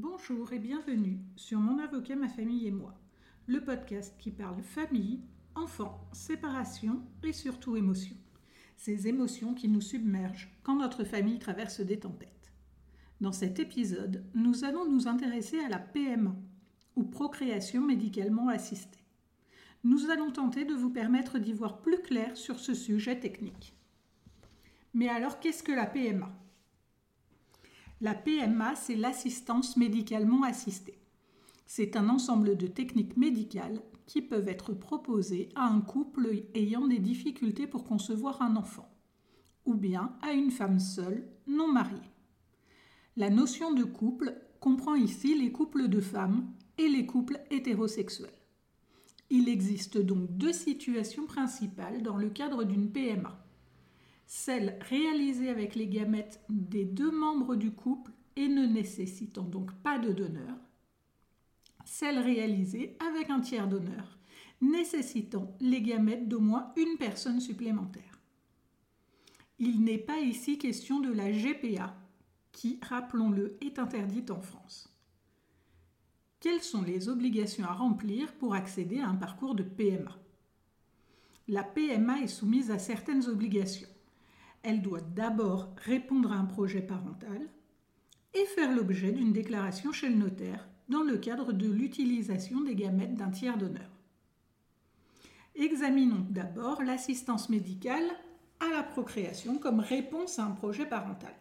Bonjour et bienvenue sur Mon avocat, ma famille et moi, le podcast qui parle famille, enfants, séparation et surtout émotions. Ces émotions qui nous submergent quand notre famille traverse des tempêtes. Dans cet épisode, nous allons nous intéresser à la PMA, ou procréation médicalement assistée. Nous allons tenter de vous permettre d'y voir plus clair sur ce sujet technique. Mais alors, qu'est-ce que la PMA La PMA, c'est l'assistance médicalement assistée. C'est un ensemble de techniques médicales qui peuvent être proposées à un couple ayant des difficultés pour concevoir un enfant, ou bien à une femme seule, non mariée. La notion de couple comprend ici les couples de femmes et les couples hétérosexuels. Il existe donc deux situations principales dans le cadre d'une PMA celle réalisée avec les gamètes des deux membres du couple et ne nécessitant donc pas de donneur, celle réalisée avec un tiers donneur, nécessitant les gamètes d'au moins une personne supplémentaire. Il n'est pas ici question de la GPA, qui, rappelons-le, est interdite en France. Quelles sont les obligations à remplir pour accéder à un parcours de PMA La PMA est soumise à certaines obligations elle doit d'abord répondre à un projet parental et faire l'objet d'une déclaration chez le notaire dans le cadre de l'utilisation des gamètes d'un tiers donneur. Examinons d'abord l'assistance médicale à la procréation comme réponse à un projet parental.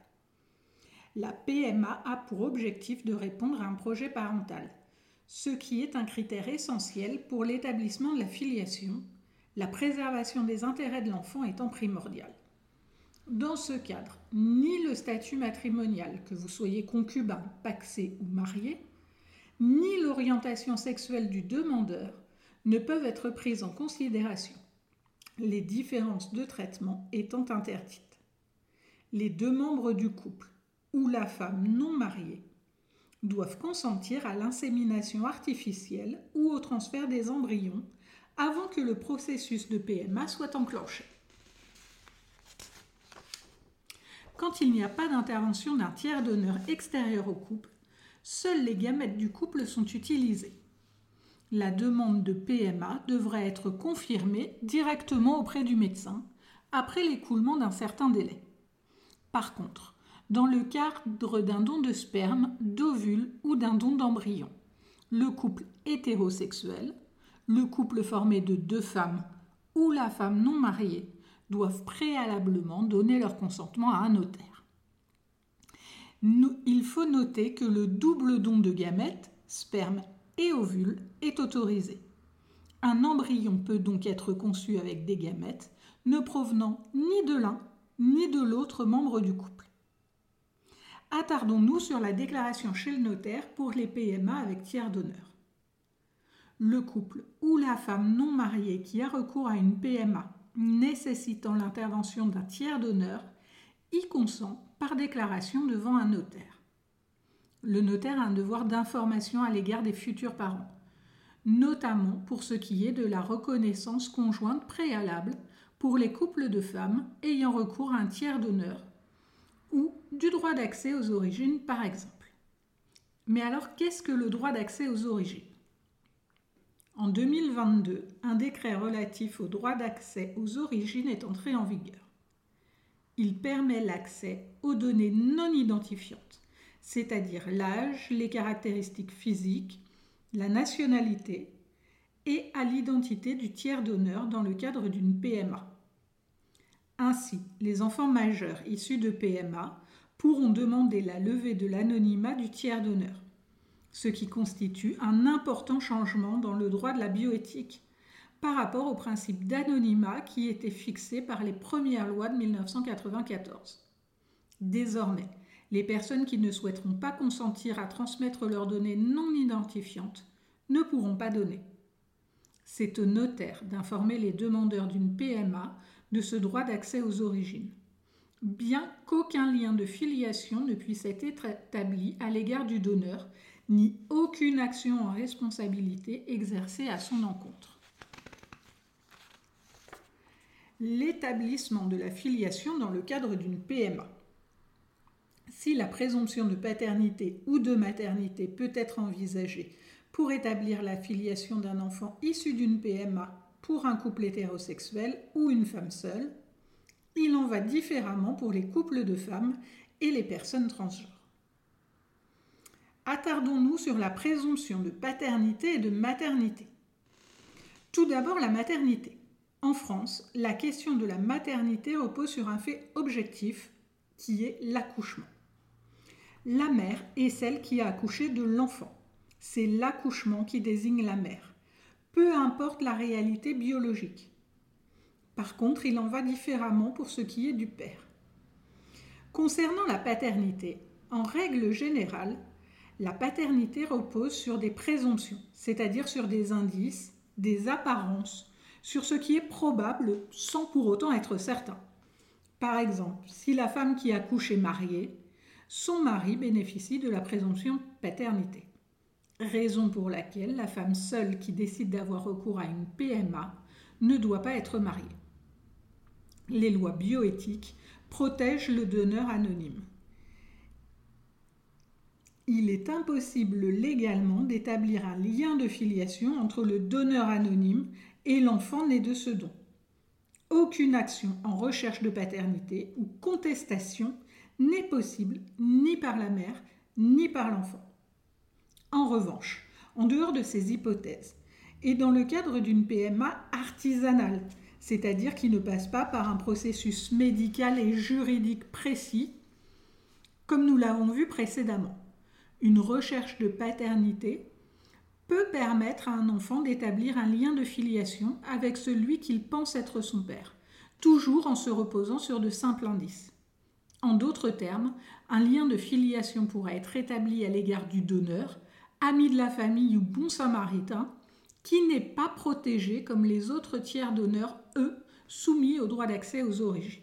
La PMA a pour objectif de répondre à un projet parental, ce qui est un critère essentiel pour l'établissement de la filiation, la préservation des intérêts de l'enfant étant primordiale. Dans ce cadre, ni le statut matrimonial, que vous soyez concubin, paxé ou marié, ni l'orientation sexuelle du demandeur ne peuvent être prises en considération, les différences de traitement étant interdites. Les deux membres du couple ou la femme non mariée doivent consentir à l'insémination artificielle ou au transfert des embryons avant que le processus de PMA soit enclenché. Quand il n'y a pas d'intervention d'un tiers donneur extérieur au couple, seules les gamètes du couple sont utilisées. La demande de PMA devrait être confirmée directement auprès du médecin après l'écoulement d'un certain délai. Par contre, dans le cadre d'un don de sperme, d'ovule ou d'un don d'embryon, le couple hétérosexuel, le couple formé de deux femmes ou la femme non mariée doivent préalablement donner leur consentement à un notaire. il faut noter que le double don de gamètes, sperme et ovules, est autorisé. Un embryon peut donc être conçu avec des gamètes ne provenant ni de l'un ni de l'autre membre du couple. Attardons-nous sur la déclaration chez le notaire pour les PMA avec tiers d'honneur. Le couple ou la femme non mariée qui a recours à une PMA nécessitant l'intervention d'un tiers d'honneur y consent par déclaration devant un notaire. Le notaire a un devoir d'information à l'égard des futurs parents, notamment pour ce qui est de la reconnaissance conjointe préalable pour les couples de femmes ayant recours à un tiers d'honneur ou du droit d'accès aux origines par exemple. Mais alors qu'est-ce que le droit d'accès aux origines? En 2022, un décret relatif au droit d'accès aux origines est entré en vigueur. Il permet l'accès aux données non identifiantes, c'est-à-dire l'âge, les caractéristiques physiques, la nationalité et à l'identité du tiers d'honneur dans le cadre d'une PMA. Ainsi, les enfants majeurs issus de PMA pourront demander la levée de l'anonymat du tiers d'honneur ce qui constitue un important changement dans le droit de la bioéthique par rapport au principe d'anonymat qui était fixé par les premières lois de 1994. Désormais, les personnes qui ne souhaiteront pas consentir à transmettre leurs données non identifiantes ne pourront pas donner. C'est au notaire d'informer les demandeurs d'une PMA de ce droit d'accès aux origines, bien qu'aucun lien de filiation ne puisse être établi à l'égard du donneur ni aucune action en responsabilité exercée à son encontre. L'établissement de la filiation dans le cadre d'une PMA. si la présomption de paternité ou de maternité peut être envisagée pour établir la filiation d'un enfant issu d'une PMA pour un couple hétérosexuel ou une femme seule, il en va différemment pour les couples de femmes et les personnes transgenres. Attardons-nous sur la présomption de paternité et de maternité. Tout d'abord la maternité. En France, la question de la maternité repose sur un fait objectif qui est l'accouchement. La mère est celle qui a accouché de l'enfant. C'est l'accouchement qui désigne la mère, peu importe la réalité biologique. Par contre, il en va différemment pour ce qui est du père. Concernant la paternité, en règle générale, la paternité repose sur des présomptions, c'est-à-dire sur des indices, des apparences, sur ce qui est probable sans pour autant être certain. Par exemple, si la femme qui accouche est mariée, son mari bénéficie de la présomption paternité. Raison pour laquelle la femme seule qui décide d'avoir recours à une PMA ne doit pas être mariée. Les lois bioéthiques protègent le donneur anonyme il est impossible légalement d'établir un lien de filiation entre le donneur anonyme et l'enfant né de ce don. Aucune action en recherche de paternité ou contestation n'est possible ni par la mère ni par l'enfant. En revanche, en dehors de ces hypothèses, et dans le cadre d'une PMA artisanale, c'est-à-dire qui ne passe pas par un processus médical et juridique précis, comme nous l'avons vu précédemment une recherche de paternité peut permettre à un enfant d'établir un lien de filiation avec celui qu'il pense être son père, toujours en se reposant sur de simples indices. En d'autres termes, un lien de filiation pourra être établi à l'égard du donneur, ami de la famille ou bon samaritain, qui n'est pas protégé comme les autres tiers donneurs, eux, soumis au droit d'accès aux origines.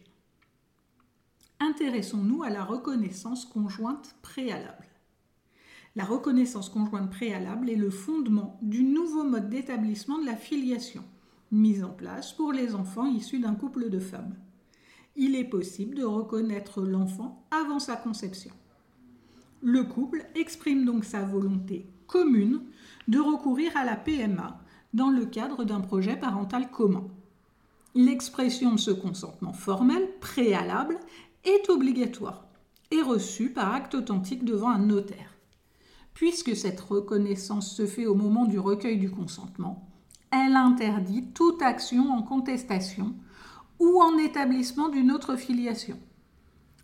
Intéressons-nous à la reconnaissance conjointe préalable. La reconnaissance conjointe préalable est le fondement du nouveau mode d'établissement de la filiation, mis en place pour les enfants issus d'un couple de femmes. Il est possible de reconnaître l'enfant avant sa conception. Le couple exprime donc sa volonté commune de recourir à la PMA dans le cadre d'un projet parental commun. L'expression de ce consentement formel, préalable, est obligatoire et reçue par acte authentique devant un notaire. Puisque cette reconnaissance se fait au moment du recueil du consentement, elle interdit toute action en contestation ou en établissement d'une autre filiation,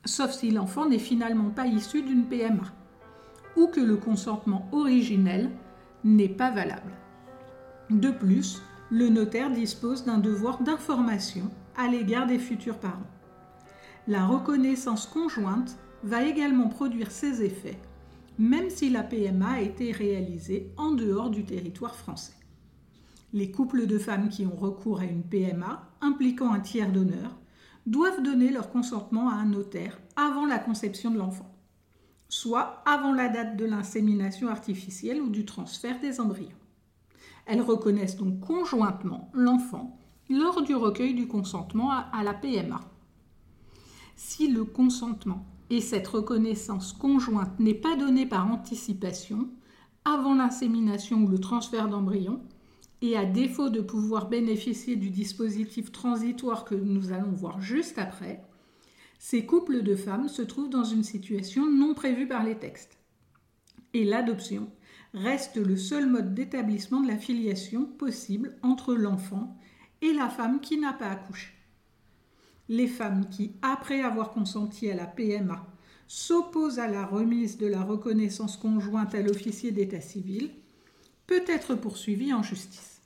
sauf si l'enfant n'est finalement pas issu d'une PMA ou que le consentement originel n'est pas valable. De plus, le notaire dispose d'un devoir d'information à l'égard des futurs parents. La reconnaissance conjointe va également produire ses effets même si la PMA a été réalisée en dehors du territoire français. Les couples de femmes qui ont recours à une PMA impliquant un tiers donneur doivent donner leur consentement à un notaire avant la conception de l'enfant, soit avant la date de l'insémination artificielle ou du transfert des embryons. Elles reconnaissent donc conjointement l'enfant lors du recueil du consentement à la PMA. Si le consentement et cette reconnaissance conjointe n'est pas donnée par anticipation, avant l'insémination ou le transfert d'embryon, et à défaut de pouvoir bénéficier du dispositif transitoire que nous allons voir juste après, ces couples de femmes se trouvent dans une situation non prévue par les textes. Et l'adoption reste le seul mode d'établissement de la filiation possible entre l'enfant et la femme qui n'a pas accouché les femmes qui, après avoir consenti à la PMA, s'opposent à la remise de la reconnaissance conjointe à l'officier d'état civil, peut être poursuivie en justice.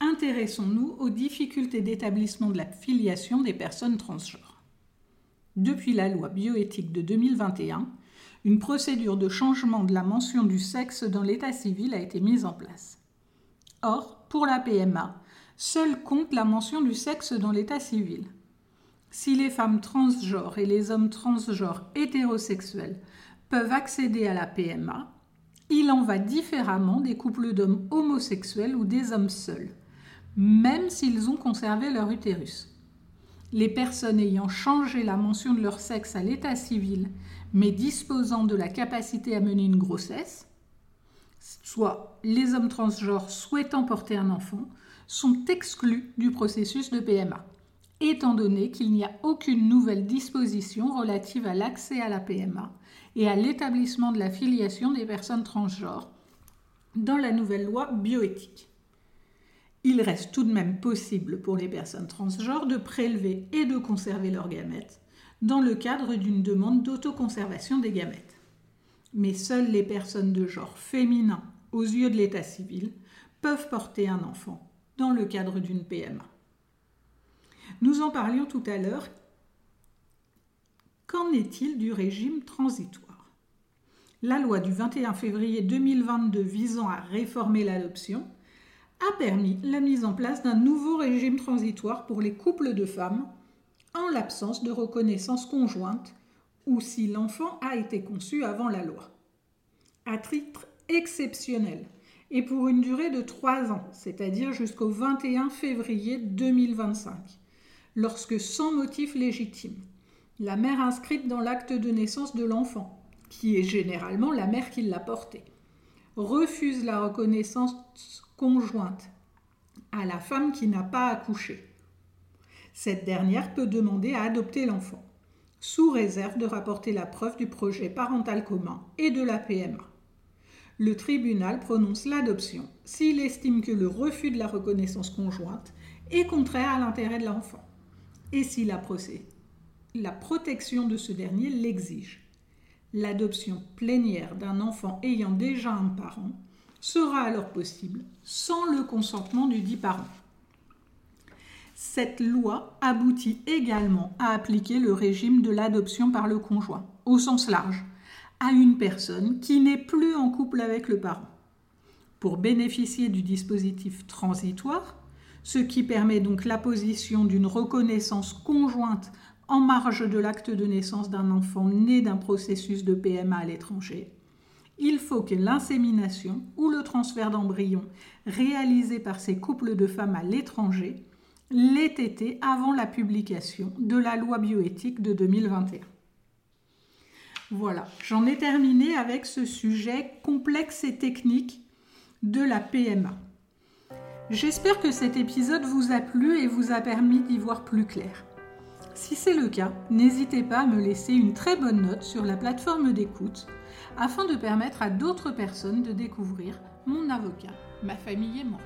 Intéressons-nous aux difficultés d'établissement de la filiation des personnes transgenres. Depuis la loi bioéthique de 2021, une procédure de changement de la mention du sexe dans l'état civil a été mise en place. Or, pour la PMA, seule compte la mention du sexe dans l'état civil. Si les femmes transgenres et les hommes transgenres hétérosexuels peuvent accéder à la PMA, il en va différemment des couples d'hommes homosexuels ou des hommes seuls, même s'ils ont conservé leur utérus. les personnes ayant changé la mention de leur sexe à l'état civil, mais disposant de la capacité à mener une grossesse, soit les hommes transgenres souhaitant porter un enfant, sont exclus du processus de PMA, étant donné qu'il n'y a aucune nouvelle disposition relative à l'accès à la PMA et à l'établissement de la filiation des personnes transgenres dans la nouvelle loi bioéthique. Il reste tout de même possible pour les personnes transgenres de prélever et de conserver leurs gamètes dans le cadre d'une demande d'autoconservation des gamètes. Mais seules les personnes de genre féminin aux yeux de l'état civil peuvent porter un enfant dans le cadre d'une PMA. Nous en parlions tout à l'heure. Qu'en est-il du régime transitoire? La loi du 21 février 2022 visant à réformer l'adoption a permis la mise en place d'un nouveau régime transitoire pour les couples de femmes en l'absence de reconnaissance conjointe ou si l'enfant a été conçu avant la loi. À titre exceptionnel et pour une durée de trois ans, c'est-à-dire jusqu'au 21 février 2025, lorsque sans motif légitime, la mère inscrite dans l'acte de naissance de l'enfant, qui est généralement la mère qui l'a porté, refuse la reconnaissance conjointe à la femme qui n'a pas accouché. Cette dernière peut demander à adopter l'enfant, sous réserve de rapporter la preuve du projet parental commun et de la PMA. Le tribunal prononce l'adoption s'il estime que le refus de la reconnaissance conjointe est contraire à l'intérêt de l'enfant et si la, la protection de ce dernier l'exige. L'adoption plénière d'un enfant ayant déjà un parent sera alors possible sans le consentement du dit parent. Cette loi aboutit également à appliquer le régime de l'adoption par le conjoint, au sens large, à une personne qui n'est plus en couple avec le parent. Pour bénéficier du dispositif transitoire, ce qui permet donc l'apposition d'une reconnaissance conjointe en marge de l'acte de naissance d'un enfant né d'un processus de PMA à l'étranger, il faut que l'insémination ou le transfert d'embryon réalisé par ces couples de femmes à l'étranger l'ait été avant la publication de la loi bioéthique de 2021. Voilà, j'en ai terminé avec ce sujet complexe et technique de la PMA. J'espère que cet épisode vous a plu et vous a permis d'y voir plus clair. Si c'est le cas, n'hésitez pas à me laisser une très bonne note sur la plateforme d'écoute afin de permettre à d'autres personnes de découvrir mon avocat, ma famille et moi.